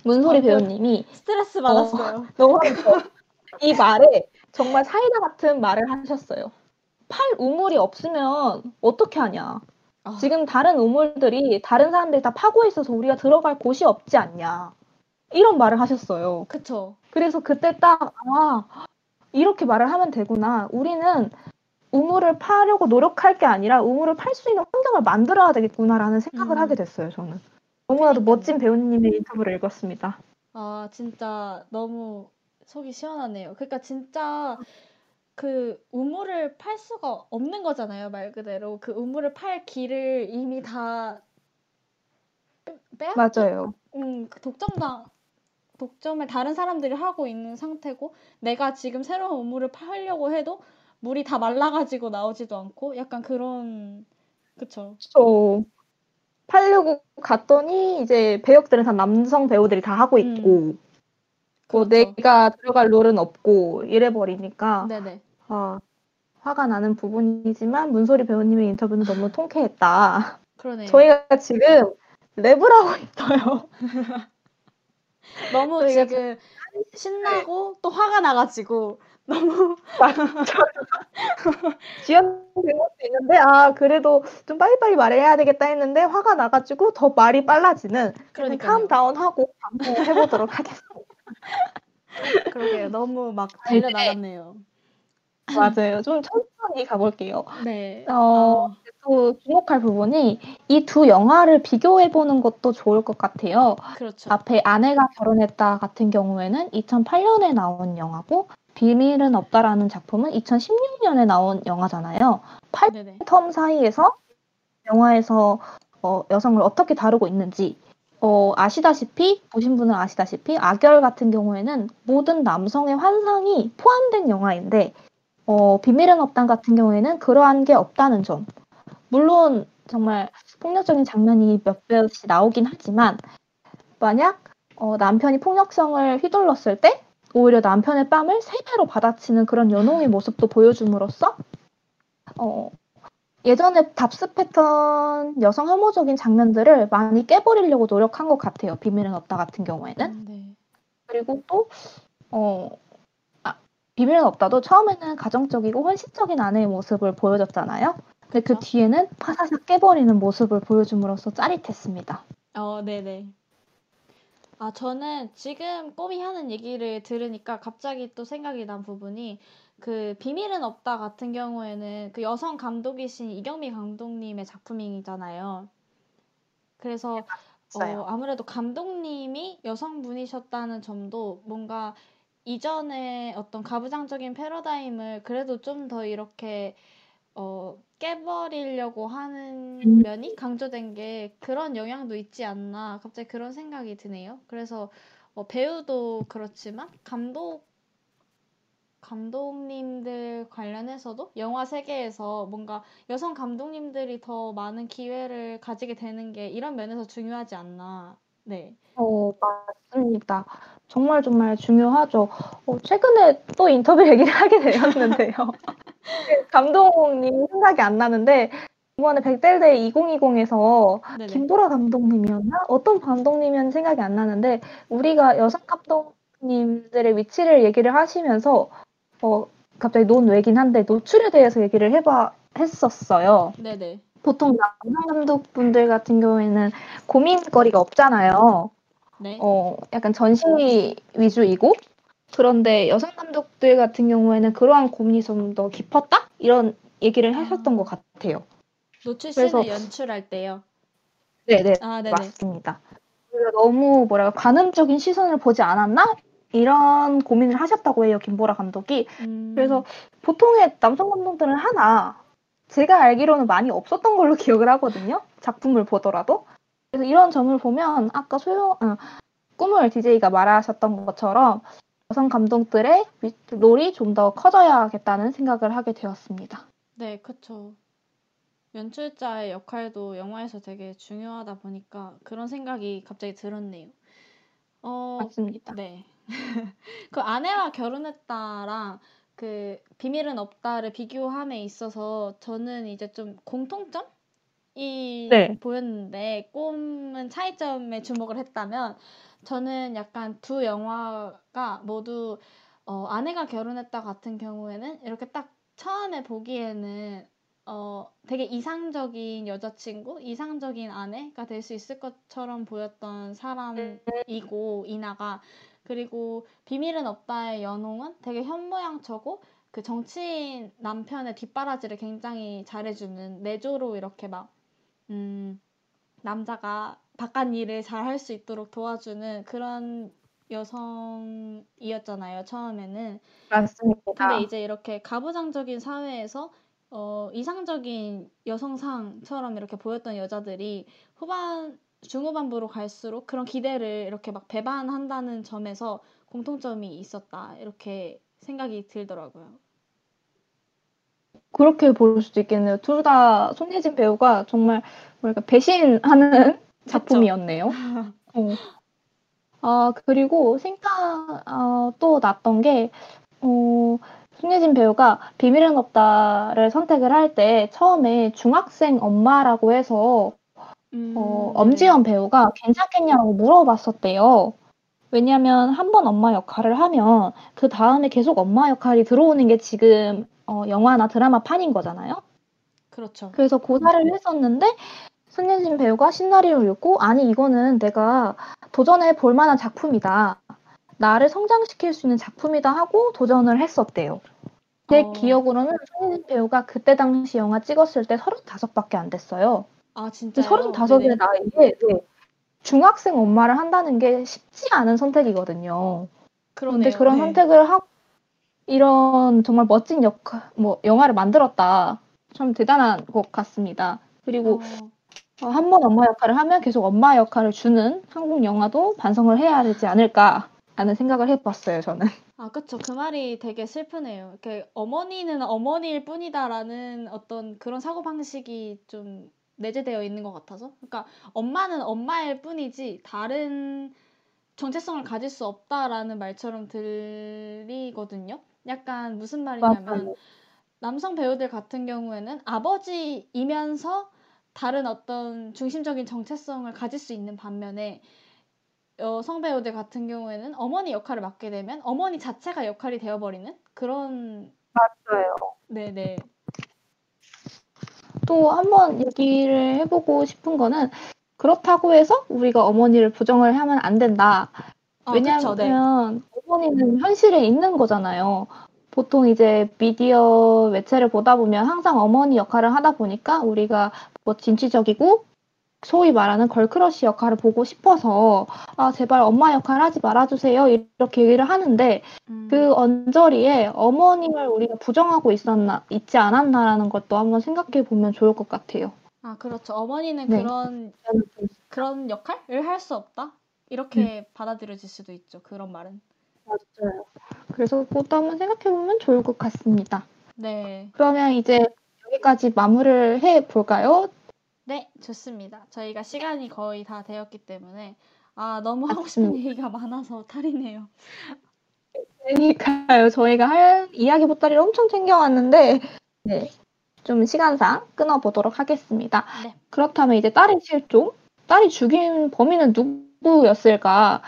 문소리 아, 그- 배우님이 스트레스 받았어요. 너무 이 말에 정말 사이다 같은 말을 하셨어요. 팔 우물이 없으면 어떻게 하냐. 아, 지금 다른 우물들이 다른 사람들이 다 파고 있어서 우리가 들어갈 곳이 없지 않냐. 이런 말을 하셨어요. 그쵸. 그래서 그때 딱, 아, 이렇게 말을 하면 되구나. 우리는 우물을 파려고 노력할 게 아니라 우물을 팔 수 있는 환경을 만들어야 되겠구나라는 생각을 음. 하게 됐어요, 저는. 너무나도. 멋진 배우님의 인터뷰를 읽었습니다. 아, 진짜 너무 속이 시원하네요. 그러니까 진짜 그 우물을 팔 수가 없는 거잖아요, 말 그대로. 그 우물을 팔 길을 이미 다 빼, 맞아요. 음, 그 독점당, 독점을 다른 사람들이 하고 있는 상태고, 내가 지금 새로운 우물을 팔려고 해도 물이 다 말라가지고 나오지도 않고, 약간 그런, 그쵸. 저 팔려고 갔더니 이제 배역들은 다 남성 배우들이 다 하고 있고 뭐. 내가 들어갈 롤은 없고 이래 버리니까 네네. 아, 화가 나는 부분이지만 문소리 배우님의 인터뷰는 너무 통쾌했다. 그러네요. 저희가 지금 랩을 하고 있어요. 너무 지금 신나고 또 화가 나가지고 너무 지연된 것도 있는데 아 그래도 좀 빨리빨리 말해야 되겠다 했는데 화가 나가지고 더 말이 빨라지는 그러니까요. 캄다운하고 방송해 보도록 하겠습니다. 그러게요. 너무 막 네. 달려 나갔네요. 맞아요. 좀 천천히 가볼게요. 네. 어, 아, 또 주목할 부분이 이 두 영화를 비교해 보는 것도 좋을 것 같아요. 그렇죠. 앞에 아내가 결혼했다 같은 경우에는 2008년에 나온 영화고 비밀은 없다라는 작품은 2016년에 나온 영화잖아요. 네네. 텀 사이에서 영화에서 어, 여성을 어떻게 다루고 있는지 어, 아시다시피 보신 분은 아시다시피 악열 같은 경우에는 모든 남성의 환상이 포함된 영화인데 어, 비밀은 없단 같은 경우에는 그러한 게 없다는 점. 물론 정말 폭력적인 장면이 몇 배씩 나오긴 하지만 만약 어, 남편이 폭력성을 휘둘렀을 때 오히려 남편의 뺨을 세 배로 받아치는 그런 연홍의 모습도 보여줌으로써 어, 예전에 답습했던 여성 혐오적인 장면들을 많이 깨버리려고 노력한 것 같아요. 비밀은 없다 같은 경우에는. 음, 네. 그리고 또, 어, 아, 비밀은 없다도 처음에는 가정적이고 헌신적인 아내의 모습을 보여줬잖아요. 근데 그 그쵸? 뒤에는 파사삭 깨버리는 모습을 보여줌으로써 짜릿했습니다. 어, 네네. 아, 저는 지금 꼬미 하는 얘기를 들으니까 갑자기 또 생각이 난 부분이 그 비밀은 없다 같은 경우에는 그 여성 감독이신 이경미 감독님의 작품이잖아요. 그래서 맞아요. 어, 아무래도 감독님이 여성분이셨다는 점도 뭔가 이전에 어떤 가부장적인 패러다임을 그래도 좀 더 이렇게 어, 깨버리려고 하는 음. 면이 강조된 게 그런 영향도 있지 않나 갑자기 그런 생각이 드네요. 그래서 어, 배우도 그렇지만 감독 감독님들 관련해서도 영화 세계에서 뭔가 여성 감독님들이 더 많은 기회를 가지게 되는 게 이런 면에서 중요하지 않나. 네. 어, 맞습니다. 정말 정말 중요하죠. 어, 최근에 또 인터뷰 얘기를 하게 되었는데요. 감독님 생각이 안 나는데 이번에 백델대 2020에서 네네. 김보라 감독님이었나? 어떤 감독님이었는지 생각이 안 나는데 우리가 여성 감독님들의 위치를 얘기를 하시면서 어, 갑자기 논외긴 한데 노출에 대해서 얘기를 해봐 했었어요. 네네. 보통 남성 감독분들 같은 경우에는 고민거리가 없잖아요. 네. 어, 약간 전시 위주이고 그런데 여성 감독들 같은 경우에는 그러한 고민이 좀 더 깊었다? 이런 얘기를 하셨던 것 같아요. 노출 그래서- 씬을 연출할 때요. 네네. 아, 네네. 맞습니다. 그래서 너무 뭐랄까 관음적인 시선을 보지 않았나? 이런 고민을 하셨다고 해요, 김보라 감독이. 음, 그래서 보통의 남성 감독들은 하나, 제가 알기로는 많이 없었던 걸로 기억을 하거든요. 작품을 보더라도. 그래서 이런 점을 보면 아까 소영, 어, 꿈을 DJ가 말하셨던 것처럼 여성 감독들의 위- 롤이 좀 더 커져야겠다는 생각을 하게 되었습니다. 네, 그쵸. 연출자의 역할도 영화에서 되게 중요하다 보니까 그런 생각이 갑자기 들었네요. 어, 맞습니다. 네. 그 아내와 결혼했다랑 그 비밀은 없다를 비교함에 있어서 저는 이제 좀 공통점 이 네. 보였는데 꿈은 차이점에 주목을 했다면 저는 약간 두 영화가 모두 어, 아내가 결혼했다 같은 경우에는 이렇게 딱 처음에 보기에는 어, 되게 이상적인 여자친구, 이상적인 아내가 될 수 있을 것처럼 보였던 사람이고 이나가 그리고 비밀은 없다의 연홍은 되게 현모양처고 그 정치인 남편의 뒷바라지를 굉장히 잘해주는 내조로 이렇게 막 음, 남자가 바깥 일을 잘 할 수 있도록 도와주는 그런 여성이었잖아요, 처음에는. 맞습니다. 근데 이제 이렇게 가부장적인 사회에서 어, 이상적인 여성상처럼 이렇게 보였던 여자들이 후반, 중후반부로 갈수록 그런 기대를 이렇게 막 배반한다는 점에서 공통점이 있었다. 이렇게 생각이 들더라고요. 그렇게 볼 수도 있겠네요. 둘 다 손예진 배우가 정말 뭐랄까 배신하는 작품이었네요. 어. 아 그리고 생각 어, 또 났던 게 어, 손예진 배우가 비밀은 없다를 선택을 할 때 처음에 중학생 엄마라고 해서 음, 어, 네. 엄지연 배우가 괜찮겠냐고 물어봤었대요. 왜냐하면 한 번 엄마 역할을 하면 그 다음에 계속 엄마 역할이 들어오는 게 지금 어, 영화나 드라마 판인 거잖아요. 그렇죠. 그래서 고사를 했었는데 손예진 배우가 시나리오를 읽고 아니 이거는 내가 도전해 볼 만한 작품이다. 나를 성장시킬 수 있는 작품이다 하고 도전을 했었대요. 제 어. 기억으로는 손예진 배우가 그때 당시 영화 찍었을 때 35밖에 안 됐어요. 아, 진짜요? 35의 네네. 나이에 네, 중학생 엄마를 한다는 게 쉽지 않은 선택이거든요. 그런데. 그런 네. 선택을 하고 이런 정말 멋진 역할, 뭐 영화를 만들었다. 참 대단한 것 같습니다. 그리고 어, 한번 엄마 역할을 하면 계속 엄마 역할을 주는 한국 영화도 반성을 해야 되지 않을까 하는 생각을 해봤어요, 저는. 아, 그쵸. 그 말이 되게 슬프네요. 이렇게 어머니는 어머니일 뿐이다라는 어떤 그런 사고방식이 좀 내재되어 있는 것 같아서. 그러니까 엄마는 엄마일 뿐이지 다른 정체성을 가질 수 없다라는 말처럼 들리거든요. 약간 무슨 말이냐면 남성 배우들 같은 경우에는 아버지이면서 다른 어떤 중심적인 정체성을 가질 수 있는 반면에 여성 배우들 같은 경우에는 어머니 역할을 맡게 되면 어머니 자체가 역할이 되어버리는 그런 맞아요. 네네 또 한번 얘기를 해보고 싶은 거는 그렇다고 해서 우리가 어머니를 부정을 하면 안 된다. 아, 그쵸, 네. 왜냐하면 어머니는 현실에 있는 거잖아요. 보통 이제 미디어 매체를 보다 보면 항상 어머니 역할을 하다 보니까 우리가 뭐 진취적이고 소위 말하는 girl crush 역할을 보고 싶어서 아 제발 엄마 역할 하지 말아주세요 이렇게 얘기를 하는데 음, 그 언저리에 어머님을 우리가 부정하고 있었나 있지 않았나라는 것도 한번 생각해 보면 좋을 것 같아요. 아 그렇죠 어머니는 네. 그런 그런 역할을 할 수 없다 이렇게 받아들여질 수도 있죠 그런 말은 맞아요. 그래서 그것도 한번 생각해 보면 좋을 것 같습니다. 네 그러면 이제 여기까지 마무리를 해 볼까요? 네, 좋습니다. 저희가 시간이 거의 다 되었기 때문에 아 너무 하고 싶은. 얘기가 많아서 탈이네요. 그러니까요. 저희가 할 이야기 보따리를 엄청 챙겨왔는데 네. 좀 시간상 끊어보도록 하겠습니다. 네. 그렇다면 이제 딸의 실종? 딸이 죽인 범인은 누구였을까?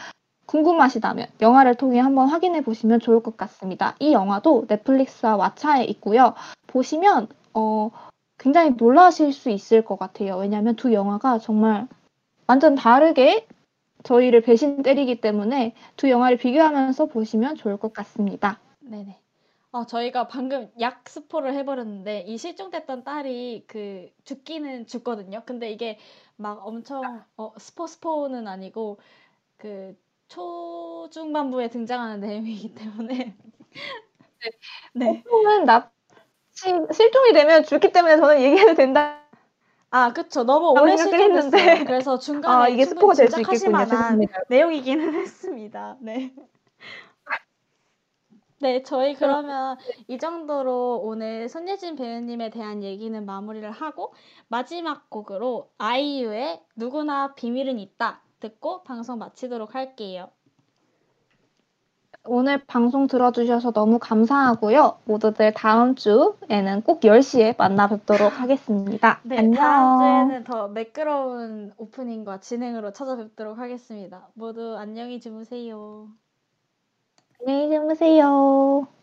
궁금하시다면 영화를 통해 한번 확인해 보시면 좋을 것 같습니다. 이 영화도 넷플릭스와 왓챠에 있고요. 보시면 어, 굉장히 놀라실 수 있을 것 같아요. 왜냐하면 두 영화가 정말 완전 다르게 저희를 배신 때리기 때문에 두 영화를 비교하면서 보시면 좋을 것 같습니다. 네네. 아, 저희가 방금 약 스포를 해버렸는데 이 실종됐던 딸이 그 죽기는 죽거든요. 근데 이게 막 엄청 어, 스포 스포는 아니고 그 초중반부에 등장하는 내용이기 때문에 네. 실종은 나 실종이 되면 죽기 때문에 저는 얘기해도 된다. 아, 그쵸. 너무 오래. 했는데. 그래서 중간에 아, 이게 스포가 될 수 있겠군요. 만한. 내용이기는 했습니다. 네. 네, 저희 그러면 이 정도로 오늘 손예진 배우님에 대한 얘기는 마무리를 하고 마지막 곡으로 아이유의 누구나 비밀은 있다 듣고 방송 마치도록 할게요. 오늘 방송 들어주셔서 너무 감사하고요. 모두들 다음 주에는 꼭 10시에 만나 뵙도록 하겠습니다. 네, 안녕. 다음 주에는 더 매끄러운 오프닝과 진행으로 찾아뵙도록 하겠습니다. 모두 안녕히 주무세요. 안녕히 주무세요.